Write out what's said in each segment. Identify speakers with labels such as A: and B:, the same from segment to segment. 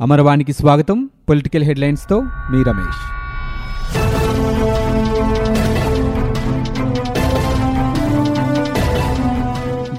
A: అమరవాణికి స్వాగతం. పొలిటికల్ హెడ్లైన్స్తో మీ రమేష్.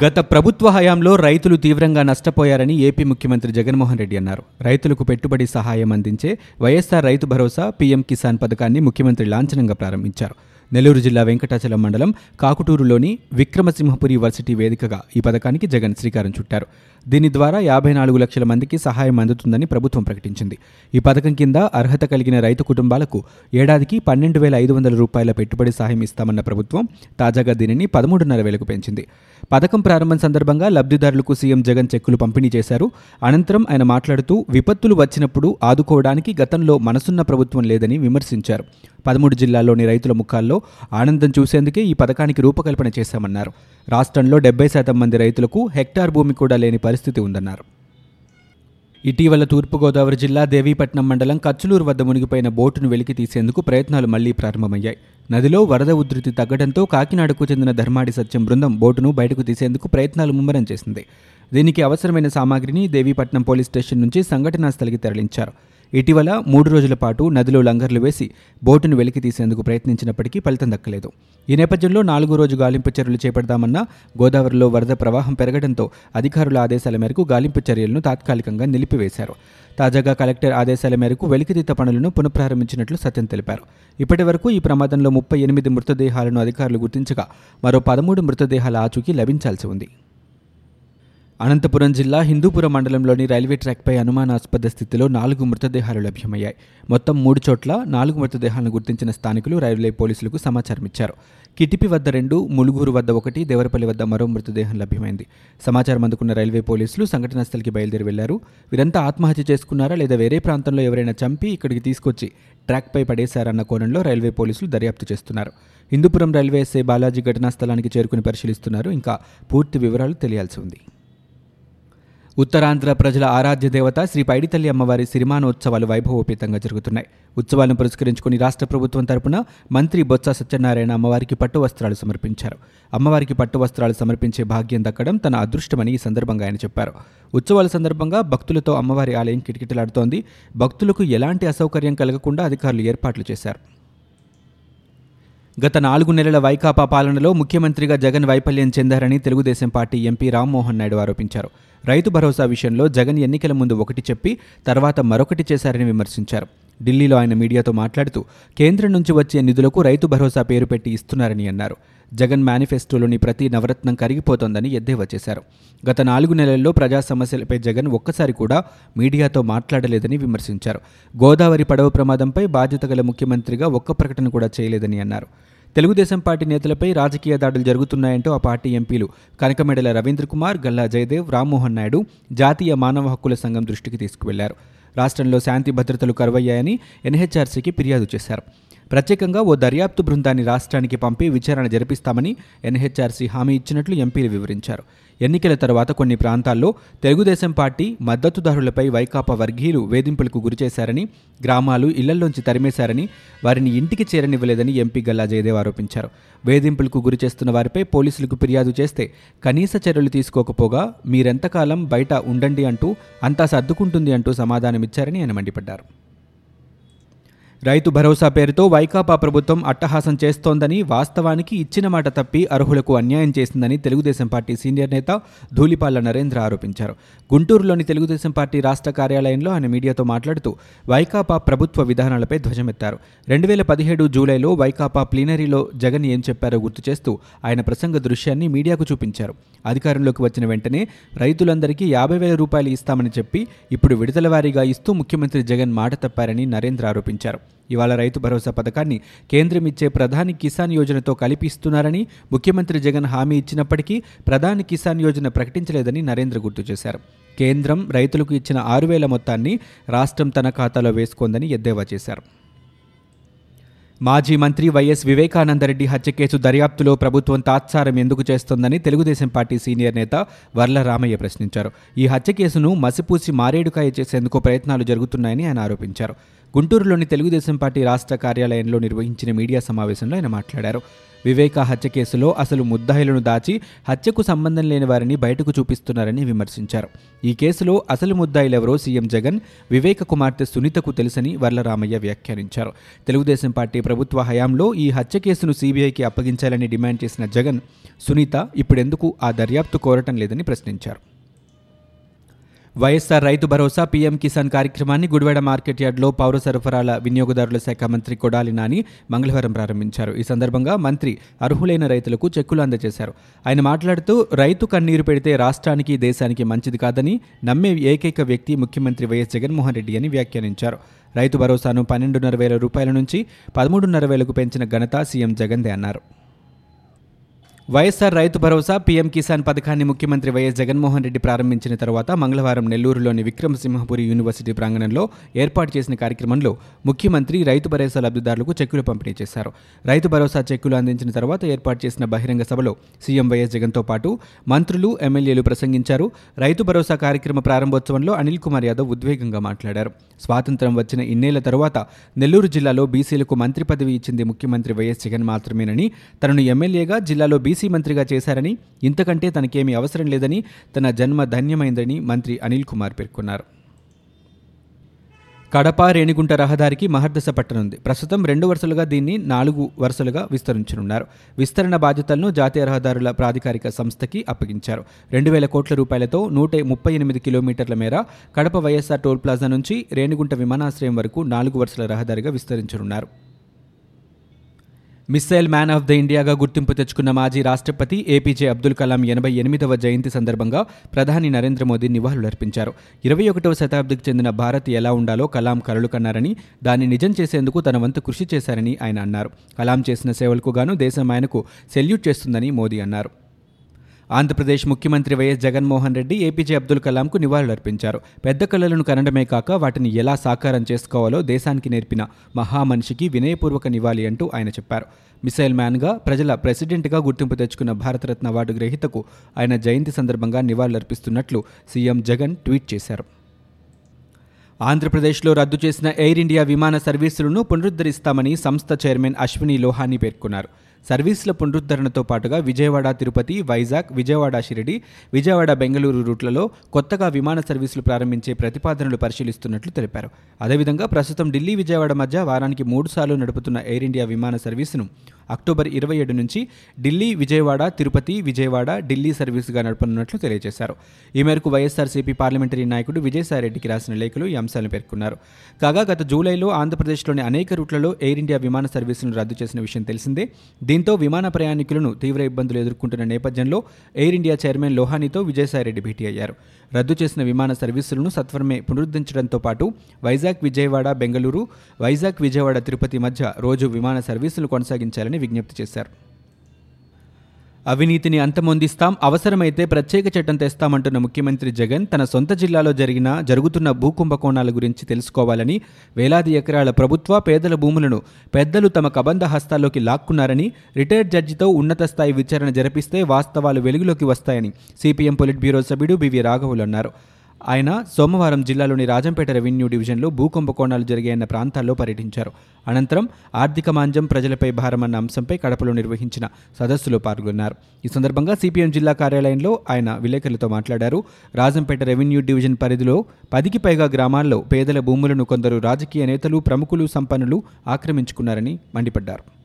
A: గత ప్రభుత్వ హయాంలో రైతులు తీవ్రంగా నష్టపోయారని ఏపీ ముఖ్యమంత్రి జగన్మోహన్ రెడ్డి అన్నారు. రైతులకు పెట్టుబడి సహాయం అందించే వైఎస్ఆర్ రైతు భరోసా పీఎం కిసాన్ పథకాన్ని ముఖ్యమంత్రి లాంఛనంగా ప్రారంభించారు. నెల్లూరు జిల్లా వెంకటాచలం మండలం కాకుటూరులోని విక్రమసింహపురి వర్సిటీ వేదికగా ఈ పథకానికి జగన్ శ్రీకారం చుట్టారు. దీని ద్వారా యాభై నాలుగు లక్షల మందికి సహాయం అందుతుందని ప్రభుత్వం ప్రకటించింది. ఈ పథకం కింద అర్హత కలిగిన రైతు కుటుంబాలకు ఏడాదికి పన్నెండు వేల ఐదు వందల రూపాయల పెట్టుబడి సహాయం ఇస్తామన్న ప్రభుత్వం తాజాగా దీనిని పదమూడున్నర వేలకు పెంచింది. పథకం ప్రారంభం సందర్భంగా లబ్ధిదారులకు సీఎం జగన్ చెక్కులు పంపిణీ చేశారు. అనంతరం ఆయన మాట్లాడుతూ విపత్తులు వచ్చినప్పుడు ఆదుకోవడానికి గతంలో మనసున్న ప్రభుత్వం లేదని విమర్శించారు. పదమూడు జిల్లాల్లోని రైతుల ముఖాల్లో ఆనందం చూసేందుకే ఈ పథకానికి రూపకల్పన చేశామన్నారు. రాష్ట్రంలో డెబ్బై శాతం మంది రైతులకు హెక్టార్ భూమి కూడా లేని పరిస్థితి ఉందన్నారు. ఇటీవల తూర్పుగోదావరి జిల్లా దేవీపట్నం మండలం కచ్చులూరు వద్ద మునిగిపోయిన బోటును వెలికి తీసేందుకు ప్రయత్నాలు మళ్ళీ ప్రారంభమయ్యాయి. నదిలో వరద ఉధృతి తగ్గడంతో కాకినాడకు చెందిన ధర్మాడి సత్యం బృందం బోటును బయటకు తీసేందుకు ప్రయత్నాలు ముమ్మరం చేసింది. దీనికి అవసరమైన సామాగ్రిని దేవీపట్నం పోలీస్ స్టేషన్ నుంచి సంఘటనా స్థలికి తరలించారు. ఇటీవల మూడు రోజుల పాటు నదిలో లంగర్లు వేసి బోటును వెలికి తీసేందుకు ప్రయత్నించినప్పటికీ ఫలితం దక్కలేదు. ఈ నేపథ్యంలో నాలుగో రోజు గాలింపు చర్యలు చేపడదామన్నా గోదావరిలో వరద ప్రవాహం పెరగడంతో అధికారుల ఆదేశాల మేరకు గాలింపు చర్యలను తాత్కాలికంగా నిలిపివేశారు. తాజాగా కలెక్టర్ ఆదేశాల మేరకు వెలికితీత పనులను పునఃప్రారంభించినట్లు సత్యం తెలిపారు. ఇప్పటి వరకు ఈ ప్రమాదంలో ముప్పై ఎనిమిది మృతదేహాలను అధికారులు గుర్తించగా మరో పదమూడు మృతదేహాల ఆచూకీ లభించాల్సి ఉంది. అనంతపురం జిల్లా హిందూపురం మండలంలోని రైల్వే ట్రాక్పై అనుమానాస్పద స్థితిలో నాలుగు మృతదేహాలు లభ్యమయ్యాయి. మొత్తం మూడు చోట్ల నాలుగు మృతదేహాలను గుర్తించిన స్థానికులు రైల్వే పోలీసులకు సమాచారం ఇచ్చారు. కిటిపి వద్ద రెండు ములుగురు వద్ద ఒకటి దేవరపల్లి వద్ద మరో మృతదేహం లభ్యమైంది. సమాచారం అందుకున్న రైల్వే పోలీసులు సంఘటనా స్థలికి బయలుదేరి వెళ్ళారు. వీరంతా ఆత్మహత్య చేసుకున్నారా లేదా వేరే ప్రాంతంలో ఎవరైనా చంపి ఇక్కడికి తీసుకొచ్చి ట్రాక్పై పడేశారన్న కోణంలో రైల్వే పోలీసులు దర్యాప్తు చేస్తున్నారు. హిందూపురం రైల్వే ఎస్ఏ బాలాజీ ఘటనా స్థలానికి చేరుకుని పరిశీలిస్తున్నారు. ఇంకా పూర్తి వివరాలు తెలియాల్సి ఉంది. ఉత్తరాంధ్ర ప్రజల ఆరాధ్య దేవత శ్రీ పైడితల్లి అమ్మవారి సిరిమానోత్సవాలు వైభవోపేతంగా జరుగుతున్నాయి. ఉత్సవాలను పురస్కరించుకుని రాష్ట్ర ప్రభుత్వం తరపున మంత్రి బొత్స సత్యనారాయణ అమ్మవారికి పట్టు వస్త్రాలు సమర్పించారు. అమ్మవారికి పట్టు వస్త్రాలు సమర్పించే భాగ్యం దక్కడం తన అదృష్టమని ఈ సందర్భంగా ఆయన చెప్పారు. ఉత్సవాల సందర్భంగా భక్తులతో అమ్మవారి ఆలయం కిటకిటలాడుతోంది. భక్తులకు ఎలాంటి అసౌకర్యం కలగకుండా అధికారులు ఏర్పాట్లు చేశారు. గత నాలుగు నెలల వైకాపా పాలనలో ముఖ్యమంత్రిగా జగన్ వైఫల్యం చెందారని తెలుగుదేశం పార్టీ ఎంపీ రామ్మోహన్ నాయుడు ఆరోపించారు. రైతు భరోసా విషయంలో జగన్ ఎన్నికల ముందు ఒకటి చెప్పి తర్వాత మరొకటి చేశారని విమర్శించారు. ఢిల్లీలో ఆయన మీడియాతో మాట్లాడుతూ కేంద్రం నుంచి వచ్చే నిధులకు రైతు భరోసా పేరు పెట్టి ఇస్తున్నారని అన్నారు. జగన్ మేనిఫెస్టోలోని ప్రతి నవరత్నం కరిగిపోతోందని ఎద్దేవా చేశారు. గత నాలుగు నెలల్లో ప్రజా సమస్యలపై జగన్ ఒక్కసారి కూడా మీడియాతో మాట్లాడలేదని విమర్శించారు. గోదావరి పడవ ప్రమాదంపై బాధ్యత గల ముఖ్యమంత్రిగా ఒక్క ప్రకటన కూడా చేయలేదని అన్నారు. తెలుగుదేశం పార్టీ నేతలపై రాజకీయ దాడులు జరుగుతున్నాయంటూ ఆ పార్టీ ఎంపీలు కనకమెడల రవీంద్ర కుమార్ గల్లా జయదేవ్ రామ్మోహన్ నాయుడు జాతీయ మానవ హక్కుల సంఘం దృష్టికి తీసుకువెళ్ళారు. రాష్ట్రంలో శాంతి భద్రతలు కరువయ్యాయని ఎన్హెచ్ఆర్సీకి ఫిర్యాదు చేశారు. ప్రత్యేకంగా ఓ దర్యాప్తు బృందాన్ని రాష్ట్రానికి పంపి విచారణ జరిపిస్తామని ఎన్హెచ్ఆర్సీ హామీ ఇచ్చినట్లు ఎంపీలు వివరించారు. ఎన్నికల తర్వాత కొన్ని ప్రాంతాల్లో తెలుగుదేశం పార్టీ మద్దతుదారులపై వైకాపా వర్గీయులు వేధింపులకు గురిచేశారని గ్రామాలు ఇళ్ళల్లోంచి తరిమేశారని వారిని ఇంటికి చేరనివ్వలేదని ఎంపీ గల్లా జయదేవ్ ఆరోపించారు. వేధింపులకు గురిచేస్తున్న వారిపై పోలీసులకు ఫిర్యాదు చేస్తే కనీస చర్యలు తీసుకోకపోగా మీరెంతకాలం బయట ఉండండి అంటూ అంతా సర్దుకుంటుంది అంటూ సమాధానమిచ్చారని ఆయన మండిపడ్డారు. రైతు భరోసా పేరుతో వైకాపా ప్రభుత్వం అట్టహాసం చేస్తోందని వాస్తవానికి ఇచ్చిన మాట తప్పి అర్హులకు అన్యాయం చేసిందని తెలుగుదేశం పార్టీ సీనియర్ నేత ధూళిపాల నరేంద్ర ఆరోపించారు. గుంటూరులోని తెలుగుదేశం పార్టీ రాష్ట్ర కార్యాలయంలో ఆయన మీడియాతో మాట్లాడుతూ వైకాపా ప్రభుత్వ విధానాలపై ధ్వజమెత్తారు. రెండు వేల పదిహేడు జూలైలో వైకాపా ప్లీనరీలో జగన్ ఏం చెప్పారో గుర్తు చేస్తూ ఆయన ప్రసంగ దృశ్యాన్ని మీడియాకు చూపించారు. అధికారంలోకి వచ్చిన వెంటనే రైతులందరికీ యాభై వేల రూపాయలు ఇస్తామని చెప్పి ఇప్పుడు విడుదల వారీగా ఇస్తూ ముఖ్యమంత్రి జగన్ మాట తప్పారని నరేంద్ర ఆరోపించారు. ఇవాళ రైతు భరోసా పథకాన్ని కేంద్రం ఇచ్చే ప్రధాని కిసాన్ యోజనతో కలిపి ఇస్తున్నారని ముఖ్యమంత్రి జగన్ హామీ ఇచ్చినప్పటికీ ప్రధాని కిసాన్ యోజన ప్రకటించలేదని నరేంద్ర గుర్తు చేశారు. కేంద్రం రైతులకు ఇచ్చిన ఆరు వేల మొత్తాన్ని రాష్ట్రం తన ఖాతాలో వేసుకుందని ఎద్దేవా చేశారు. మాజీ మంత్రి వైఎస్ వివేకానందరెడ్డి హత్య కేసు దర్యాప్తులో ప్రభుత్వం తాత్సారం ఎందుకు చేస్తోందని తెలుగుదేశం పార్టీ సీనియర్ నేత వర్ల రామయ్య ప్రశ్నించారు. ఈ హత్య కేసును మసిపూసి మారేడుకాయ చేసేందుకు ప్రయత్నాలు జరుగుతున్నాయని ఆయన ఆరోపించారు. గుంటూరులోని తెలుగుదేశం పార్టీ రాష్ట్ర కార్యాలయంలో నిర్వహించిన మీడియా సమావేశంలో ఆయన మాట్లాడారు. వివేక హత్య కేసులో అసలు ముద్దాయిలను దాచి హత్యకు సంబంధం లేని వారిని బయటకు చూపిస్తున్నారని విమర్శించారు. ఈ కేసులో అసలు ముద్దాయిలెవరో సీఎం జగన్ వివేక కుమార్తె సునీతకు తెలుసని వర్లరామయ్య వ్యాఖ్యానించారు. తెలుగుదేశం పార్టీ ప్రభుత్వ హయాంలో ఈ హత్య కేసును సీబీఐకి అప్పగించాలని డిమాండ్ చేసిన జగన్ సునీత ఇప్పుడెందుకు ఆ దర్యాప్తు కోరటం లేదని ప్రశ్నించారు. వైఎస్సార్ రైతు భరోసా పీఎం కిసాన్ కార్యక్రమాన్ని గుడివాడ మార్కెట్ యార్డ్లో పౌర సరఫరాల వినియోగదారుల శాఖ మంత్రి కొడాలి నాని మంగళవారం ప్రారంభించారు. ఈ సందర్భంగా మంత్రి అర్హులైన రైతులకు చెక్కులు అందజేశారు. ఆయన మాట్లాడుతూ రైతు కన్నీరు పెడితే రాష్ట్రానికి దేశానికి మంచిది కాదని నమ్మే ఏకైక వ్యక్తి ముఖ్యమంత్రి వైఎస్ జగన్మోహన్ రెడ్డి అని వ్యాఖ్యానించారు. రైతు భరోసాను పన్నెండున్నర వేల రూపాయల నుంచి పదమూడున్నర వేలకు పెంచిన ఘనత సీఎం జగన్దే అన్నారు. వైఎస్ఆర్ రైతు భరోసా పీఎం కిసాన్ పథకాన్ని ముఖ్యమంత్రి వైఎస్ జగన్మోహన్ రెడ్డి ప్రారంభించిన తర్వాత మంగళవారం నెల్లూరులోని విక్రమసింహపురి యూనివర్సిటీ ప్రాంగణంలో ఏర్పాటు చేసిన కార్యక్రమంలో ముఖ్యమంత్రి రైతు భరోసా లబ్ధిదారులకు చెక్కులు పంపిణీ చేశారు. రైతు భరోసా చెక్కులు అందించిన తర్వాత ఏర్పాటు చేసిన బహిరంగ సభలో సీఎం వైఎస్ జగన్తో పాటు మంత్రులు ఎమ్మెల్యేలు ప్రసంగించారు. రైతు భరోసా కార్యక్రమ ప్రారంభోత్సవంలో అనిల్ కుమార్ యాదవ్ ఉద్వేగంగా మాట్లాడారు. స్వాతంత్ర్యం వచ్చిన ఇన్నేళ్ళ తరువాత నెల్లూరు జిల్లాలో బీసీలకు మంత్రి పదవి ఇచ్చింది ముఖ్యమంత్రి వైఎస్ జగన్ మాత్రమేనని తనను ఎమ్మెల్యేగా జిల్లాలో బీసీ మంత్రిగా చేశారని ఇంతకంటే తనకేమీ అవసరం లేదని తన జన్మ ధన్యమైందని మంత్రి అనిల్ కుమార్ పేర్కొన్నారు. కడప రేణిగుంట రహదారికి మహర్దశ పట్టనుంది. ప్రస్తుతం రెండు వరుసలుగా దీన్ని నాలుగు వరుసలుగా విస్తరించనున్నారు. విస్తరణ బాధ్యతలను జాతీయ రహదారుల ప్రాధికారిక సంస్థకి అప్పగించారు. రెండు వేల కోట్ల రూపాయలతో నూట ముప్పై ఎనిమిది కిలోమీటర్ల మేర కడప వైఎస్ఆర్ టోల్ ప్లాజా నుంచి రేణిగుంట విమానాశ్రయం వరకు నాలుగు వరుసల రహదారిగా విస్తరించనున్నారు. మిస్సైల్ మ్యాన్ ఆఫ్ ద ఇండియాగా గుర్తింపు తెచ్చుకున్న మాజీ రాష్ట్రపతి ఏపీజే అబ్దుల్ కలాం ఎనభై ఎనిమిదవ జయంతి సందర్భంగా ప్రధాని నరేంద్ర మోదీ నివాళులర్పించారు ఇరవై ఒకటవ శతాబ్దికి చెందిన భారత్ ఎలా ఉండాలో కలాం కలలు కన్నారని దాన్ని నిజం చేసేందుకు తన వంతు కృషి చేశారని ఆయన అన్నారు. కలాం చేసిన సేవలకు గాను దేశం ఆయనకు సెల్యూట్ చేస్తుందని మోదీ అన్నారు. ఆంధ్రప్రదేశ్ ముఖ్యమంత్రి వైఎస్ జగన్మోహన్ రెడ్డి ఏపీజే అబ్దుల్ కలాంకు నివాళులర్పించారు. పెద్ద కళలను కనడమే కాక వాటిని ఎలా సాకారం చేసుకోవాలో దేశానికి నేర్పిన మహామనిషికి వినయపూర్వక నివాళి అంటూ ఆయన చెప్పారు. మిసైల్ మ్యాన్గా ప్రజల ప్రెసిడెంట్గా గుర్తింపు తెచ్చుకున్న భారతరత్న అవార్డు గ్రహీతకు ఆయన జయంతి సందర్భంగా నివాళులర్పిస్తున్నట్లు సీఎం జగన్ ట్వీట్ చేశారు. ఆంధ్రప్రదేశ్లో రద్దు చేసిన ఎయిర్ ఇండియా విమాన సర్వీసులను పునరుద్ధరిస్తామని సంస్థ చైర్మన్ అశ్విని లోహాని పేర్కొన్నారు. సర్వీసుల పునరుద్ధరణతో పాటుగా విజయవాడ తిరుపతి వైజాగ్ విజయవాడ షిరిడి విజయవాడ బెంగళూరు రూట్లలో కొత్తగా విమాన సర్వీసులు ప్రారంభించే ప్రతిపాదనలు పరిశీలిస్తున్నట్లు తెలిపారు. అదేవిధంగా ప్రస్తుతం ఢిల్లీ విజయవాడ మధ్య వారానికి మూడు సార్లు నడుపుతున్న ఎయిర్ ఇండియా విమాన సర్వీసును అక్టోబర్ ఇరవై ఏడు నుంచి ఢిల్లీ విజయవాడ తిరుపతి విజయవాడ ఢిల్లీ సర్వీసుగా నడపనున్నట్లు తెలియజేశారు. ఈ మేరకు వైఎస్ఆర్సీపీ పార్లమెంటరీ నాయకుడు విజయసాయిరెడ్డికి రాసిన లేఖలు ఈ అంశాలను పేర్కొన్నారు. కాగా గత జూలైలో ఆంధ్రప్రదేశ్లోని అనేక రూట్లలో ఎయిర్ ఇండియా విమాన సర్వీసులను రద్దు చేసిన విషయం తెలిసిందే. దీంతో విమాన ప్రయాణికులను తీవ్ర ఇబ్బందులు ఎదుర్కొంటున్న నేపథ్యంలో ఎయిర్ ఇండియా చైర్మన్ లోహానీతో విజయసాయిరెడ్డి భేటీ అయ్యారు. రద్దు చేసిన విమాన సర్వీసులను సత్వరమే పునరుద్ధరించడంతో పాటు వైజాగ్ విజయవాడ బెంగళూరు వైజాగ్ విజయవాడ తిరుపతి మధ్య రోజు విమాన సర్వీసులు కొనసాగించాలని విజ్ఞప్తి చేశారు. అవినీతిని అంతమొందిస్తాం అవసరమైతే ప్రత్యేక చట్టం తెస్తామంటున్న ముఖ్యమంత్రి జగన్ తన సొంత జిల్లాలో జరిగిన జరుగుతున్న భూ కుంభకోణాల గురించి తెలుసుకోవాలని వేలాది ఎకరాల ప్రభుత్వ పేదల భూములను పెద్దలు తమ కబంధ హస్తాల్లోకి లాక్కున్నారని రిటైర్డ్ జడ్జితో ఉన్నత స్థాయి విచారణ జరిపిస్తే వాస్తవాలు వెలుగులోకి వస్తాయని సిపిఎం పొలిట్ బ్యూరో సభ్యుడు బివి రాఘవులు అన్నారు. ఆయన సోమవారం జిల్లాలోని రాజంపేట రెవెన్యూ డివిజన్లో భూ కుంభకోణాలు జరిగాయన్న ప్రాంతాల్లో పర్యటించారు. అనంతరం ఆర్థిక మాంద్యం ప్రజలపై భారమన్న అంశంపై కడపలో నిర్వహించిన సదస్సులో పాల్గొన్నారు. ఈ సందర్భంగా సిపిఎం జిల్లా కార్యాలయంలో ఆయన విలేకరులతో మాట్లాడారు. రాజంపేట రెవెన్యూ డివిజన్ పరిధిలో పదికి పైగా గ్రామాల్లో పేదల భూములను కొందరు రాజకీయ నేతలు ప్రముఖులు సంపన్నులు ఆక్రమించుకున్నారని మండిపడ్డారు.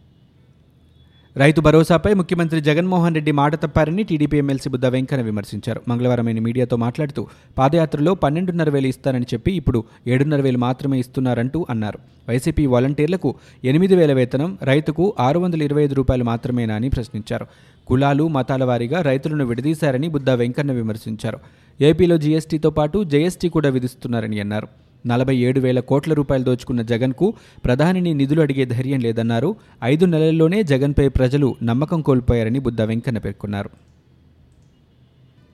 A: రైతు భరోసాపై ముఖ్యమంత్రి జగన్మోహన్ రెడ్డి మాట తప్పారని టీడీపీ ఎమ్మెల్సీ బుద్ధ వెంకన్న విమర్శించారు. మంగళవారం ఆయన మీడియాతో మాట్లాడుతూ పాదయాత్రలో పన్నెండున్నర వేలు ఇస్తారని చెప్పి ఇప్పుడు ఏడున్నర వేలు మాత్రమే ఇస్తున్నారంటూ అన్నారు. వైసీపీ వాలంటీర్లకు ఎనిమిది వేల వేతనం రైతుకు ఆరు వందల ఇరవై ఐదు రూపాయలు మాత్రమేనా అని ప్రశ్నించారు. కులాలు మతాల వారీగా రైతులను విడదీశారని బుద్ధ వెంకన్న విమర్శించారు. ఏపీలో జీఎస్టీతో పాటు జేఎస్టీ కూడా విధిస్తున్నారని అన్నారు. నలభై ఏడు వేల కోట్ల రూపాయలు దోచుకున్న జగన్కు ప్రధానిని నిధులు అడిగే ధైర్యం లేదన్నారు. ఐదు నెలల్లోనే జగన్పై ప్రజలు నమ్మకం కోల్పోయారని బుద్ధ వెంకన్న పేర్కొన్నారు.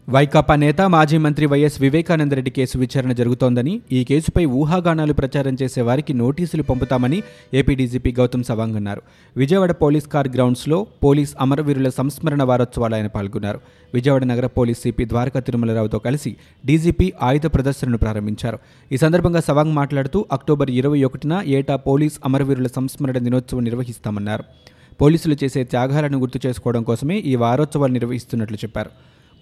A: వైకాపా నేత మాజీ మంత్రి వైఎస్ వివేకానందరెడ్డి కేసు విచారణ జరుగుతోందని ఈ కేసుపై ఊహాగానాలు ప్రచారం చేసే వారికి నోటీసులు పంపుతామని ఏపీ డీజీపీ గౌతమ్ సవాంగ్ అన్నారు. విజయవాడ పోలీస్ కార్ గ్రౌండ్స్లో పోలీస్ అమరవీరుల సంస్మరణ వారోత్సవాలు ఆయన పాల్గొన్నారు. విజయవాడ నగర పోలీస్ సిపి ద్వారకా తిరుమలరావుతో కలిసి డీజీపీ ఆయుధ ప్రదర్శనను ప్రారంభించారు. ఈ సందర్భంగా సవాంగ్ మాట్లాడుతూ అక్టోబర్ ఇరవై ఒకటిన ఏటా పోలీస్ అమరవీరుల సంస్మరణ దినోత్సవం నిర్వహిస్తామన్నారు. పోలీసులు చేసే త్యాగాలను గుర్తు చేసుకోవడం కోసమే ఈ వారోత్సవాలు నిర్వహిస్తున్నట్లు చెప్పారు.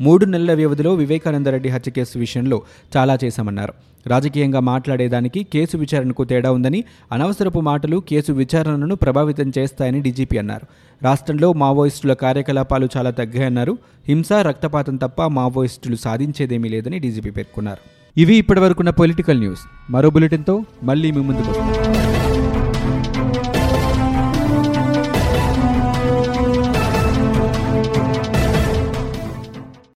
A: మూడు నెలల వ్యవధిలో వివేకానందరెడ్డి హత్య కేసు విషయంలో చాలా చేశామన్నారు. రాజకీయంగా మాట్లాడేదానికి కేసు విచారణకు తేడా ఉందని అనవసరపు మాటలు కేసు విచారణను ప్రభావితం చేస్తాయని డీజీపీ అన్నారు. రాష్ట్రంలో మావోయిస్టుల కార్యకలాపాలు చాలా తగ్గాయన్నారు. హింస రక్తపాతం తప్ప మావోయిస్టులు సాధించేదేమీ లేదని డీజీపీ పేర్కొన్నారు. ఇవి ఇప్పటివరకున్న పొలిటికల్ న్యూస్. మరో బులెటిన్తో మళ్ళీ మీ ముందుకు వస్తాం.